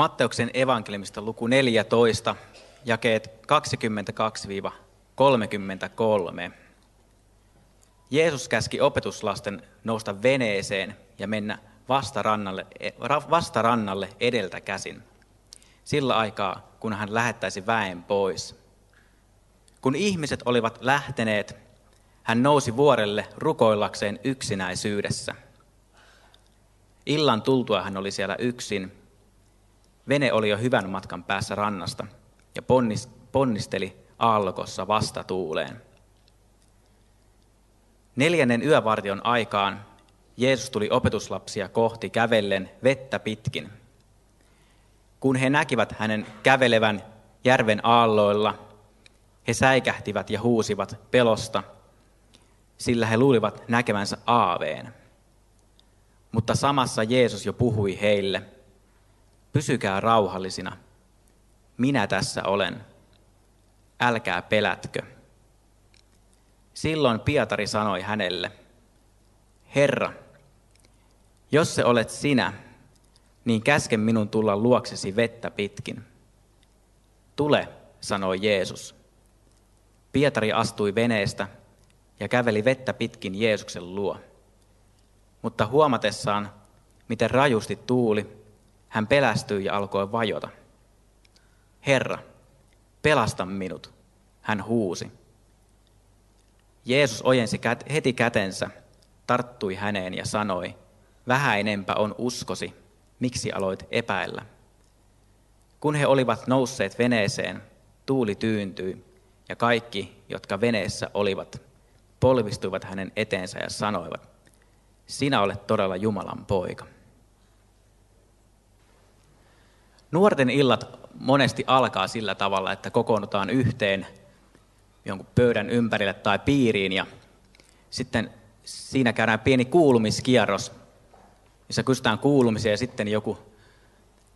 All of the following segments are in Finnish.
Matteuksen evankeliumista luku 14, jakeet 22-33. Jeesus käski opetuslasten nousta veneeseen ja mennä vastarannalle, vastarannalle edeltä käsin, sillä aikaa, kun hän lähettäisi väen pois. Kun ihmiset olivat lähteneet, hän nousi vuorelle rukoillakseen yksinäisyydessä. Illan tultua hän oli siellä yksin. Vene oli jo hyvän matkan päässä rannasta ja ponnisteli aallokossa vastatuuleen. Neljännen yövartion aikaan Jeesus tuli opetuslapsia kohti kävellen vettä pitkin. Kun he näkivät hänen kävelevän järven aalloilla, he säikähtivät ja huusivat pelosta, sillä he luulivat näkevänsä aaveen. Mutta samassa Jeesus jo puhui heille, pysykää rauhallisina, minä tässä olen, älkää pelätkö. Silloin Pietari sanoi hänelle, Herra, jos se olet sinä, niin käske minun tulla luoksesi vettä pitkin. Tule, sanoi Jeesus. Pietari astui veneestä ja käveli vettä pitkin Jeesuksen luo. Mutta huomatessaan, miten rajusti tuuli, hän pelästyi ja alkoi vajota. Herra, pelasta minut, hän huusi. Jeesus ojensi heti kätensä, tarttui häneen ja sanoi, vähäinempä on uskosi, miksi aloit epäillä? Kun he olivat nousseet veneeseen, tuuli tyyntyi, ja kaikki, jotka veneessä olivat, polvistuivat hänen eteensä ja sanoivat, sinä olet todella Jumalan poika. Nuorten illat monesti alkaa sillä tavalla, että kokoonnutaan yhteen jonkun pöydän ympärille tai piiriin ja sitten siinä käydään pieni kuulumiskierros, missä kysytään kuulumisia ja sitten joku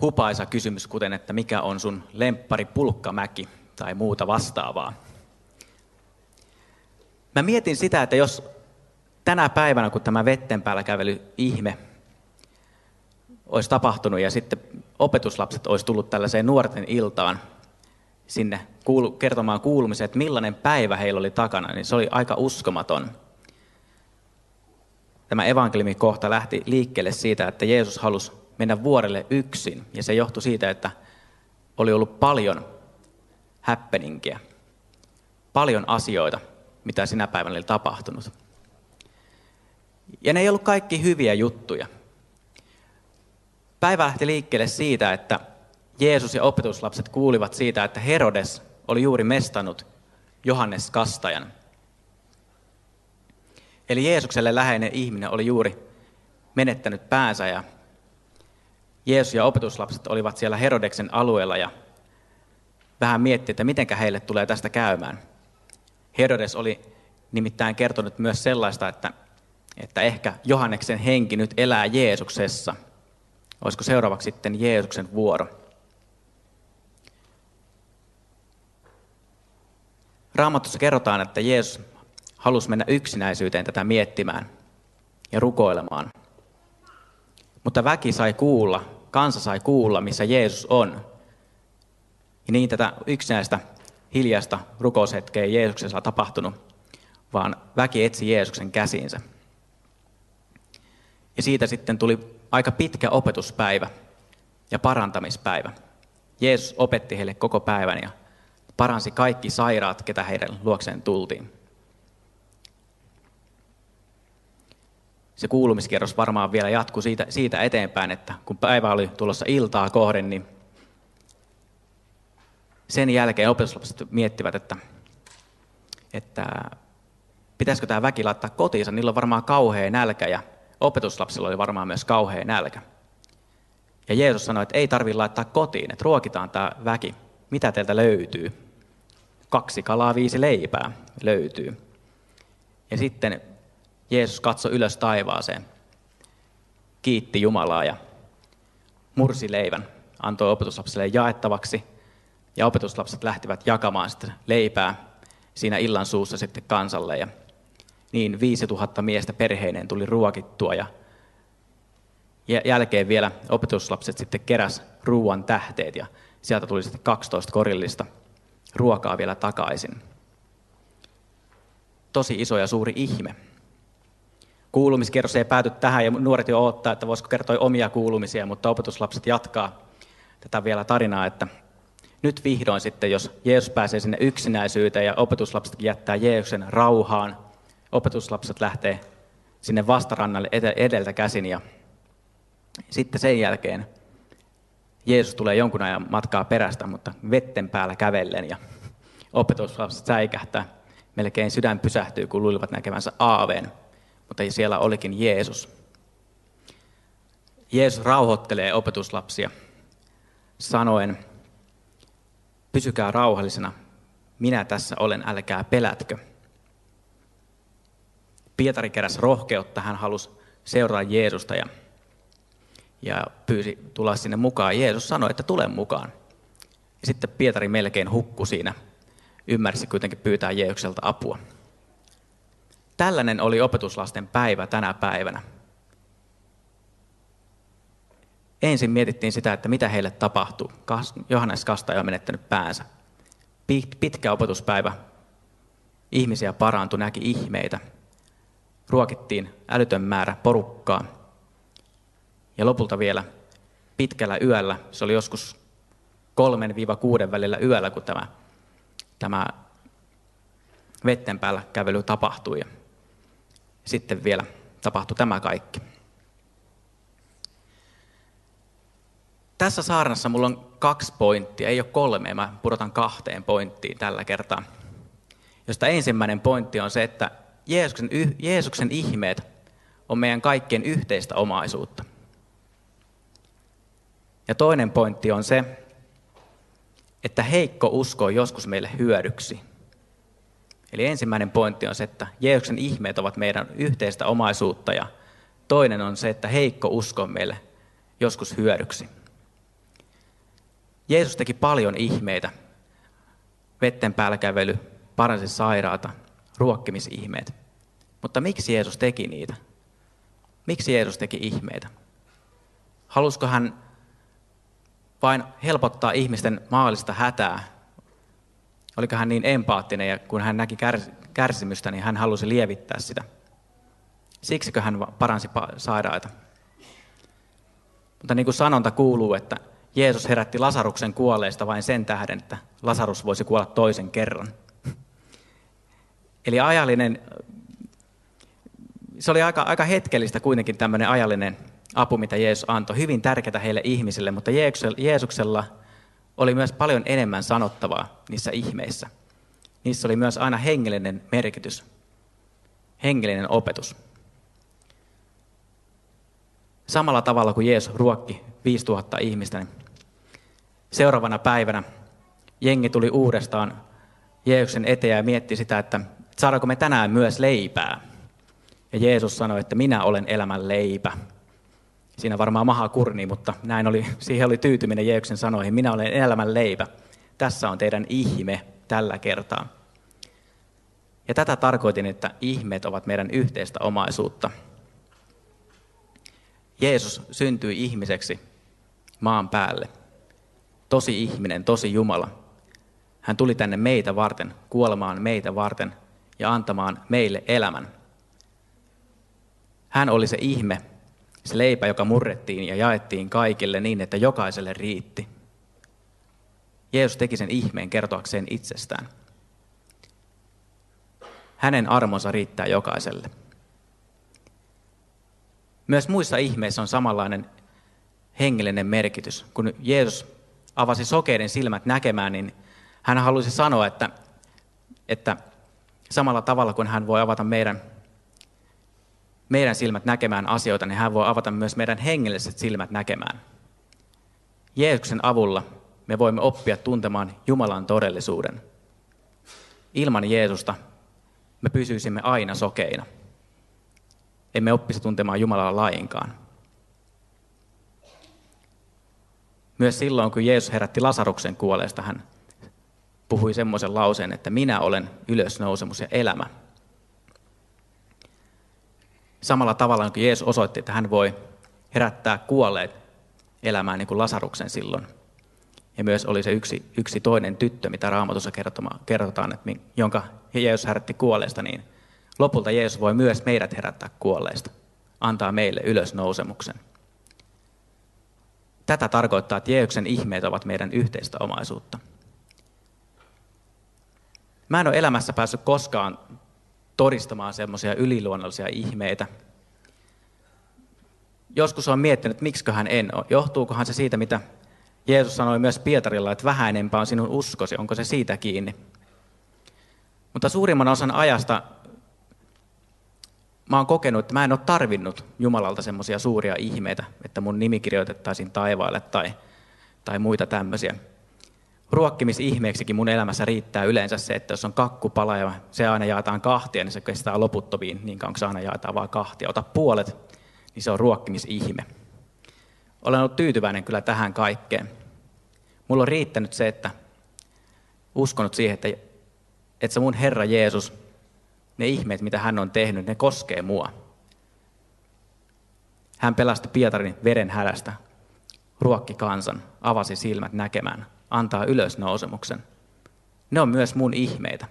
hupaisa kysymys, kuten että mikä on sun lemppari pulkkamäki tai muuta vastaavaa. Mä mietin sitä, että jos tänä päivänä, kun tämä vetten päällä kävely ihme olisi tapahtunut ja sitten opetuslapset olisi tullut tällaiseen nuorten iltaan sinne kertomaan kuulumiseen, että millainen päivä heillä oli takana, niin se oli aika uskomaton. Tämä evankeliumikohta lähti liikkeelle siitä, että Jeesus halusi mennä vuorelle yksin, ja se johtui siitä, että oli ollut paljon happeningia, paljon asioita, mitä sinä päivänä oli tapahtunut. Ja ne ei ollut kaikki hyviä juttuja. Päivä lähti liikkeelle siitä, että Jeesus ja opetuslapset kuulivat siitä, että Herodes oli juuri mestannut Johannes Kastajan. Eli Jeesukselle läheinen ihminen oli juuri menettänyt päänsä ja Jeesus ja opetuslapset olivat siellä Herodeksen alueella ja vähän mietti, että miten heille tulee tästä käymään. Herodes oli nimittäin kertonut myös sellaista, että, että ehkä Johanneksen henki nyt elää Jeesuksessa. Olisiko seuraavaksi sitten Jeesuksen vuoro? Raamatussa kerrotaan, että Jeesus halusi mennä yksinäisyyteen tätä miettimään ja rukoilemaan. Mutta väki sai kuulla, kansa sai kuulla, missä Jeesus on. Ja niin tätä yksinäistä hiljaista rukoushetkeä Jeesuksessa tapahtunut, vaan väki etsi Jeesuksen käsiinsä. Ja siitä sitten tuli aika pitkä opetuspäivä ja parantamispäivä. Jeesus opetti heille koko päivän ja paransi kaikki sairaat, ketä heidän luokseen tultiin. Se kuulumiskierros varmaan vielä jatkuu siitä, siitä eteenpäin, että kun päivä oli tulossa iltaa kohden, niin sen jälkeen opetuslapset miettivät, että, että pitäisikö tämä väki laittaa kotiinsa. Niillä on varmaan kauhea nälkä ja opetuslapsilla oli varmaan myös kauhea nälkä. Ja Jeesus sanoi, että ei tarvitse laittaa kotiin, että ruokitaan tämä väki. Mitä teiltä löytyy? Kaksi kalaa, viisi leipää löytyy. Ja sitten Jeesus katsoi ylös taivaaseen, kiitti Jumalaa ja mursi leivän, antoi opetuslapsille jaettavaksi ja opetuslapset lähtivät jakamaan sitten leipää siinä illan suussa sitten kansalle. Ja niin 5000 miestä perheineen tuli ruokittua ja jälkeen vielä opetuslapset sitten keräs ruoan tähteet ja sieltä tuli sitten 12 korillista ruokaa vielä takaisin. Tosi iso ja suuri ihme. Kuulumiskierros ei pääty tähän ja nuoret jo odottaa, että voisiko kertoa omia kuulumisia, mutta opetuslapset jatkaa tätä vielä tarinaa, että nyt vihdoin sitten, jos Jeesus pääsee sinne yksinäisyyteen ja opetuslapset jättää Jeesuksen rauhaan, opetuslapset lähtee sinne vastarannalle edeltä käsin ja sitten sen jälkeen Jeesus tulee jonkun ajan matkaa perästä, mutta vetten päällä kävellen ja opetuslapset säikähtää. Melkein sydän pysähtyy, kun luulivat näkevänsä aaveen, mutta siellä olikin Jeesus. Jeesus rauhoittelee opetuslapsia sanoen, pysykää rauhallisena, minä tässä olen, älkää pelätkö. Pietari keräsi rohkeutta, hän halusi seurata Jeesusta ja, ja pyysi tulla sinne mukaan. Jeesus sanoi, että tule mukaan. Ja sitten Pietari melkein hukkui siinä, ymmärsi kuitenkin pyytää Jeesukselta apua. Tällainen oli opetuslasten päivä tänä päivänä. Ensin mietittiin sitä, että mitä heille tapahtuu. Johannes Kastaja on menettänyt päänsä. Pitkä opetuspäivä. Ihmisiä parantui, näki ihmeitä. Ruokittiin älytön määrä porukkaa. Ja lopulta vielä pitkällä yöllä, se oli joskus kolmen viiva kuuden välillä yöllä, kun tämä, tämä vetten päällä kävely tapahtui. Ja sitten vielä tapahtui tämä kaikki. Tässä saarnassa mulla on kaksi pointtia, ei ole kolme, mä pudotan kahteen pointtiin tällä kertaa. Josta ensimmäinen pointti on se, että Jeesuksen, Jeesuksen ihmeet on meidän kaikkien yhteistä omaisuutta. Ja toinen pointti on se, että heikko usko on joskus meille hyödyksi. Eli ensimmäinen pointti on se, että Jeesuksen ihmeet ovat meidän yhteistä omaisuutta ja toinen on se, että heikko usko on meille joskus hyödyksi. Jeesus teki paljon ihmeitä. Vetten päällä kävely, paransi sairaata, ruokkimisihmeet. Mutta miksi Jeesus teki niitä? Miksi Jeesus teki ihmeitä? Halusko hän vain helpottaa ihmisten maallista hätää? Oliko hän niin empaattinen ja kun hän näki kärsimystä, niin hän halusi lievittää sitä? Siksikö hän paransi sairaita? Mutta niin kuin sanonta kuuluu, että Jeesus herätti Lasaruksen kuolleista vain sen tähden, että Lasarus voisi kuolla toisen kerran. Eli ajallinen, se oli aika, aika hetkellistä kuitenkin tämmöinen ajallinen apu, mitä Jeesus antoi. Hyvin tärkeää heille ihmisille, mutta Jeesuksella oli myös paljon enemmän sanottavaa niissä ihmeissä. Niissä oli myös aina hengellinen merkitys, hengellinen opetus. Samalla tavalla kuin Jeesus ruokki 5000 ihmistä, niin seuraavana päivänä jengi tuli uudestaan Jeesuksen eteen ja mietti sitä, että saadaanko me tänään myös leipää. Ja Jeesus sanoi, että minä olen elämän leipä. Siinä varmaan maha kurni, mutta näin oli, siihen oli tyytyminen Jeesuksen sanoihin, minä olen elämän leipä. Tässä on teidän ihme tällä kertaa. Ja tätä tarkoitin, että ihmeet ovat meidän yhteistä omaisuutta. Jeesus syntyi ihmiseksi maan päälle – tosi ihminen, tosi Jumala. Hän tuli tänne meitä varten, kuolemaan meitä varten ja antamaan meille elämän. Hän oli se ihme, se leipä, joka murrettiin ja jaettiin kaikille niin, että jokaiselle riitti. Jeesus teki sen ihmeen kertoakseen itsestään. Hänen armonsa riittää jokaiselle. Myös muissa ihmeissä on samanlainen hengellinen merkitys. Kun Jeesus avasi sokeiden silmät näkemään, niin hän halusi sanoa, että, että samalla tavalla kuin hän voi avata meidän, meidän silmät näkemään asioita, niin hän voi avata myös meidän hengelliset silmät näkemään. Jeesuksen avulla me voimme oppia tuntemaan Jumalan todellisuuden. Ilman Jeesusta me pysyisimme aina sokeina. Emme oppisi tuntemaan Jumalaa lainkaan. Myös silloin, kun Jeesus herätti Lasaruksen kuolleesta, hän puhui semmoisen lauseen, että minä olen ylösnousemus ja elämä. Samalla tavalla kuin Jeesus osoitti, että hän voi herättää kuolleet elämään niin kuin Lasaruksen silloin. Ja myös oli se yksi, yksi toinen tyttö, mitä Raamatussa kerrotaan, että jonka Jeesus herätti kuolleesta, niin lopulta Jeesus voi myös meidät herättää kuolleista, antaa meille ylösnousemuksen. Tätä tarkoittaa, että Jeesuksen ihmeet ovat meidän yhteistä omaisuutta. Mä en ole elämässä päässyt koskaan todistamaan semmoisia yliluonnollisia ihmeitä. Joskus on miettinyt, että miksiköhän en ole. Johtuukohan se siitä, mitä Jeesus sanoi myös Pietarilla, että vähäinempää on sinun uskosi, onko se siitä kiinni? Mutta suurimman osan ajasta mä oon kokenut, että mä en ole tarvinnut Jumalalta semmoisia suuria ihmeitä, että mun nimi kirjoitettaisiin taivaalle tai, tai muita tämmöisiä. Ruokkimisihmeeksikin mun elämässä riittää yleensä se, että jos on kakkupala ja se aina jaetaan kahtia, niin se kestää loputtomiin niin kauan, se aina jaetaan vain kahtia. Ota puolet, niin se on ruokkimisihme. Olen ollut tyytyväinen kyllä tähän kaikkeen. Mulla on riittänyt se, että uskonut siihen, että, että se mun Herra Jeesus, ne ihmeet, mitä hän on tehnyt, ne koskee mua. Hän pelasti Pietarin veren hädästä, ruokki kansan, avasi silmät näkemään, antaa ylösnousemuksen. Ne on myös mun ihmeitä.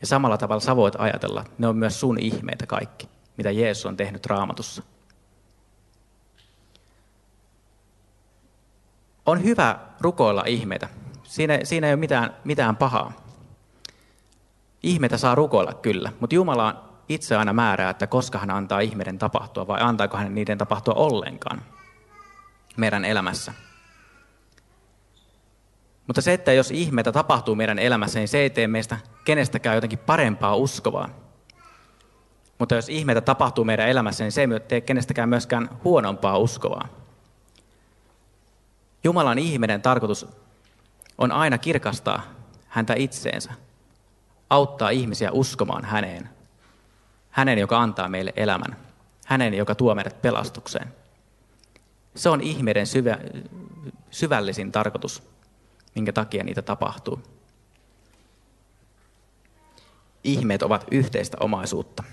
Ja samalla tavalla sä voit ajatella, ne on myös sun ihmeitä kaikki, mitä Jeesus on tehnyt raamatussa. On hyvä rukoilla ihmeitä. Siinä, siinä ei ole mitään, mitään pahaa. Ihmeitä saa rukoilla kyllä, mutta Jumala itse aina määrää, että koska hän antaa ihmeiden tapahtua vai antaako hän niiden tapahtua ollenkaan meidän elämässä. Mutta se, että jos ihmeitä tapahtuu meidän elämässä, niin se ei tee meistä kenestäkään jotenkin parempaa uskovaa. Mutta jos ihmeitä tapahtuu meidän elämässä, niin se ei tee kenestäkään myöskään huonompaa uskovaa. Jumalan ihminen tarkoitus on aina kirkastaa häntä itseensä, auttaa ihmisiä uskomaan häneen. Hänen, joka antaa meille elämän. Hänen, joka tuo meidät pelastukseen. Se on ihmeiden syvä, syvällisin tarkoitus, minkä takia niitä tapahtuu. Ihmeet ovat yhteistä omaisuutta.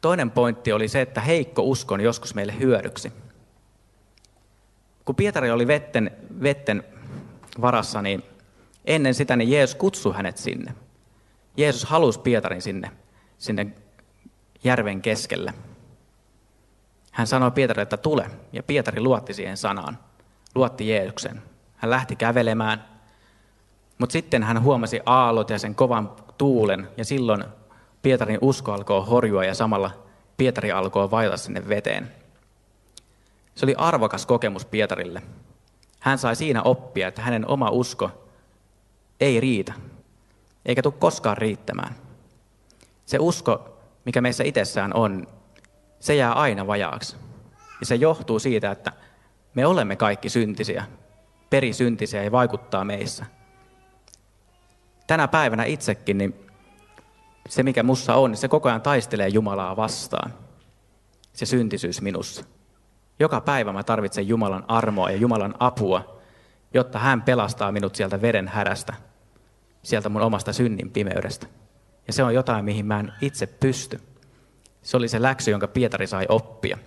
Toinen pointti oli se, että heikko usko on joskus meille hyödyksi kun Pietari oli vetten, vetten varassa, niin ennen sitä niin Jeesus kutsui hänet sinne. Jeesus halusi Pietarin sinne, sinne järven keskelle. Hän sanoi Pietarille, että tule, ja Pietari luotti siihen sanaan, luotti Jeesuksen. Hän lähti kävelemään, mutta sitten hän huomasi aallot ja sen kovan tuulen, ja silloin Pietarin usko alkoi horjua, ja samalla Pietari alkoi vailla sinne veteen. Se oli arvokas kokemus Pietarille. Hän sai siinä oppia, että hänen oma usko ei riitä, eikä tule koskaan riittämään. Se usko, mikä meissä itsessään on, se jää aina vajaaksi. Ja se johtuu siitä, että me olemme kaikki syntisiä, perisyntisiä ja vaikuttaa meissä. Tänä päivänä itsekin, niin se mikä mussa on, niin se koko ajan taistelee Jumalaa vastaan. Se syntisyys minussa. Joka päivä mä tarvitsen Jumalan armoa ja Jumalan apua, jotta hän pelastaa minut sieltä veden hädästä, sieltä mun omasta synnin pimeydestä. Ja se on jotain, mihin mä en itse pysty. Se oli se läksy, jonka Pietari sai oppia.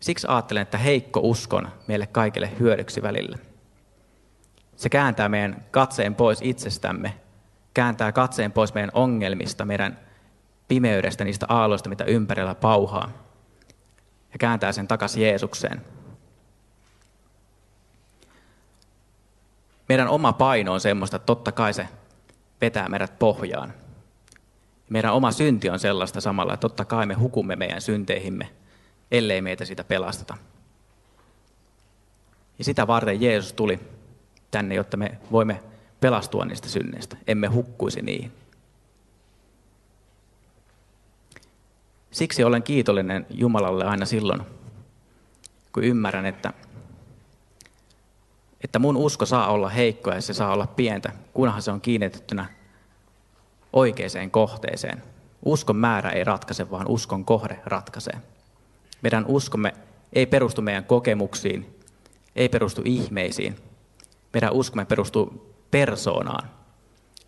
Siksi ajattelen, että heikko uskon meille kaikille hyödyksi välillä. Se kääntää meidän katseen pois itsestämme, kääntää katseen pois meidän ongelmista, meidän pimeydestä, niistä aalloista, mitä ympärillä pauhaa ja kääntää sen takaisin Jeesukseen. Meidän oma paino on semmoista, että totta kai se vetää meidät pohjaan. Meidän oma synti on sellaista samalla, että totta kai me hukumme meidän synteihimme, ellei meitä sitä pelasteta. Ja sitä varten Jeesus tuli tänne, jotta me voimme pelastua niistä synneistä, emme hukkuisi niihin. Siksi olen kiitollinen Jumalalle aina silloin, kun ymmärrän, että, että mun usko saa olla heikkoa ja se saa olla pientä, kunhan se on kiinnitettynä oikeaan kohteeseen. Uskon määrä ei ratkaise, vaan uskon kohde ratkaisee. Meidän uskomme ei perustu meidän kokemuksiin, ei perustu ihmeisiin. Meidän uskomme perustuu persoonaan,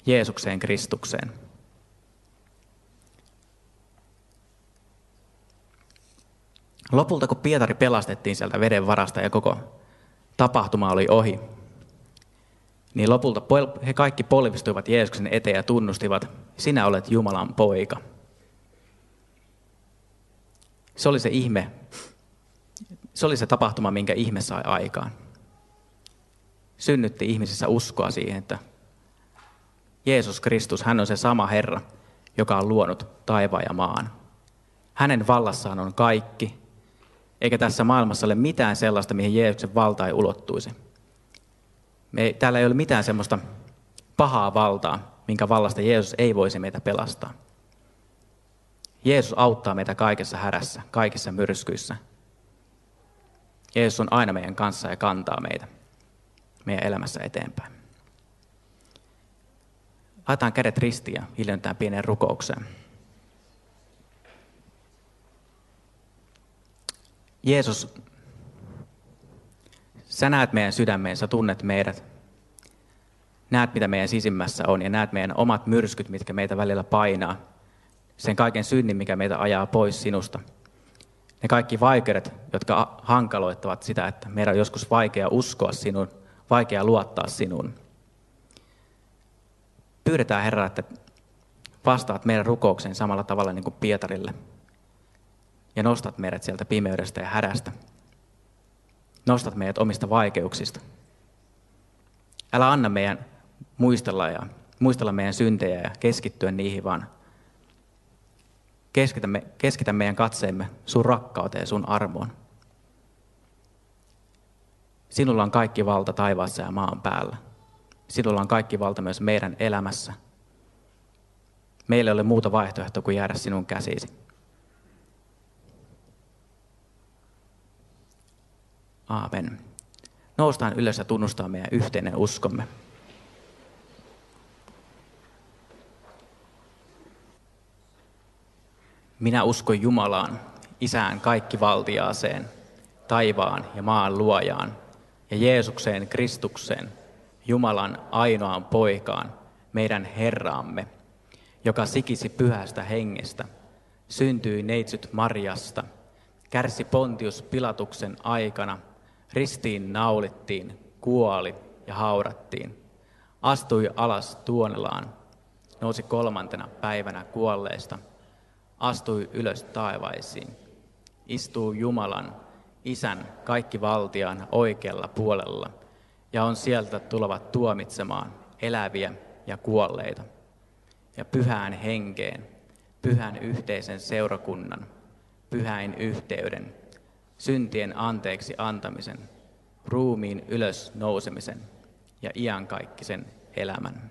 Jeesukseen Kristukseen. Lopulta kun Pietari pelastettiin sieltä veden varasta ja koko tapahtuma oli ohi, niin lopulta he kaikki polvistuivat Jeesuksen eteen ja tunnustivat, sinä olet Jumalan poika. Se oli se ihme, se oli se tapahtuma, minkä ihme sai aikaan. Synnytti ihmisissä uskoa siihen, että Jeesus Kristus, hän on se sama Herra, joka on luonut taivaan ja maan. Hänen vallassaan on kaikki, eikä tässä maailmassa ole mitään sellaista, mihin Jeesuksen valta ei ulottuisi. Me, täällä ei ole mitään semmoista pahaa valtaa, minkä vallasta Jeesus ei voisi meitä pelastaa. Jeesus auttaa meitä kaikessa hädässä, kaikissa myrskyissä. Jeesus on aina meidän kanssa ja kantaa meitä meidän elämässä eteenpäin. Laitetaan kädet ristiin ja hiljennytään pienen rukoukseen. Jeesus, sä näet meidän sydämeen, sä tunnet meidät. Näet, mitä meidän sisimmässä on ja näet meidän omat myrskyt, mitkä meitä välillä painaa. Sen kaiken synnin, mikä meitä ajaa pois sinusta. Ne kaikki vaikeudet, jotka hankaloittavat sitä, että meidän on joskus vaikea uskoa sinun, vaikea luottaa sinuun. Pyydetään Herra, että vastaat meidän rukoukseen samalla tavalla niin kuin Pietarille. Ja nostat meidät sieltä pimeydestä ja hädästä. Nostat meidät omista vaikeuksista. Älä anna meidän muistella, ja, muistella meidän syntejä ja keskittyä niihin, vaan keskitä, me, keskitä meidän katseemme sun rakkauteen, sun armoon. Sinulla on kaikki valta taivaassa ja maan päällä. Sinulla on kaikki valta myös meidän elämässä. Meillä ei ole muuta vaihtoehtoa kuin jäädä sinun käsisi. Aamen. Noustaan ylös ja tunnustaa meidän yhteinen uskomme. Minä uskon Jumalaan, Isään valtiaaseen, taivaan ja maan luojaan, ja Jeesukseen Kristukseen, Jumalan ainoaan poikaan, meidän Herraamme, joka sikisi pyhästä hengestä, syntyi neitsyt Marjasta, kärsi Pontius Pilatuksen aikana, ristiin naulittiin, kuoli ja haudattiin, astui alas tuonelaan, nousi kolmantena päivänä kuolleista, astui ylös taivaisiin, istuu Jumalan, Isän kaikki valtiaan oikealla puolella – ja on sieltä tulevat tuomitsemaan eläviä ja kuolleita. Ja pyhään henkeen, pyhän yhteisen seurakunnan, pyhäin yhteyden, syntien anteeksi antamisen, ruumiin ylös nousemisen ja iankaikkisen elämän.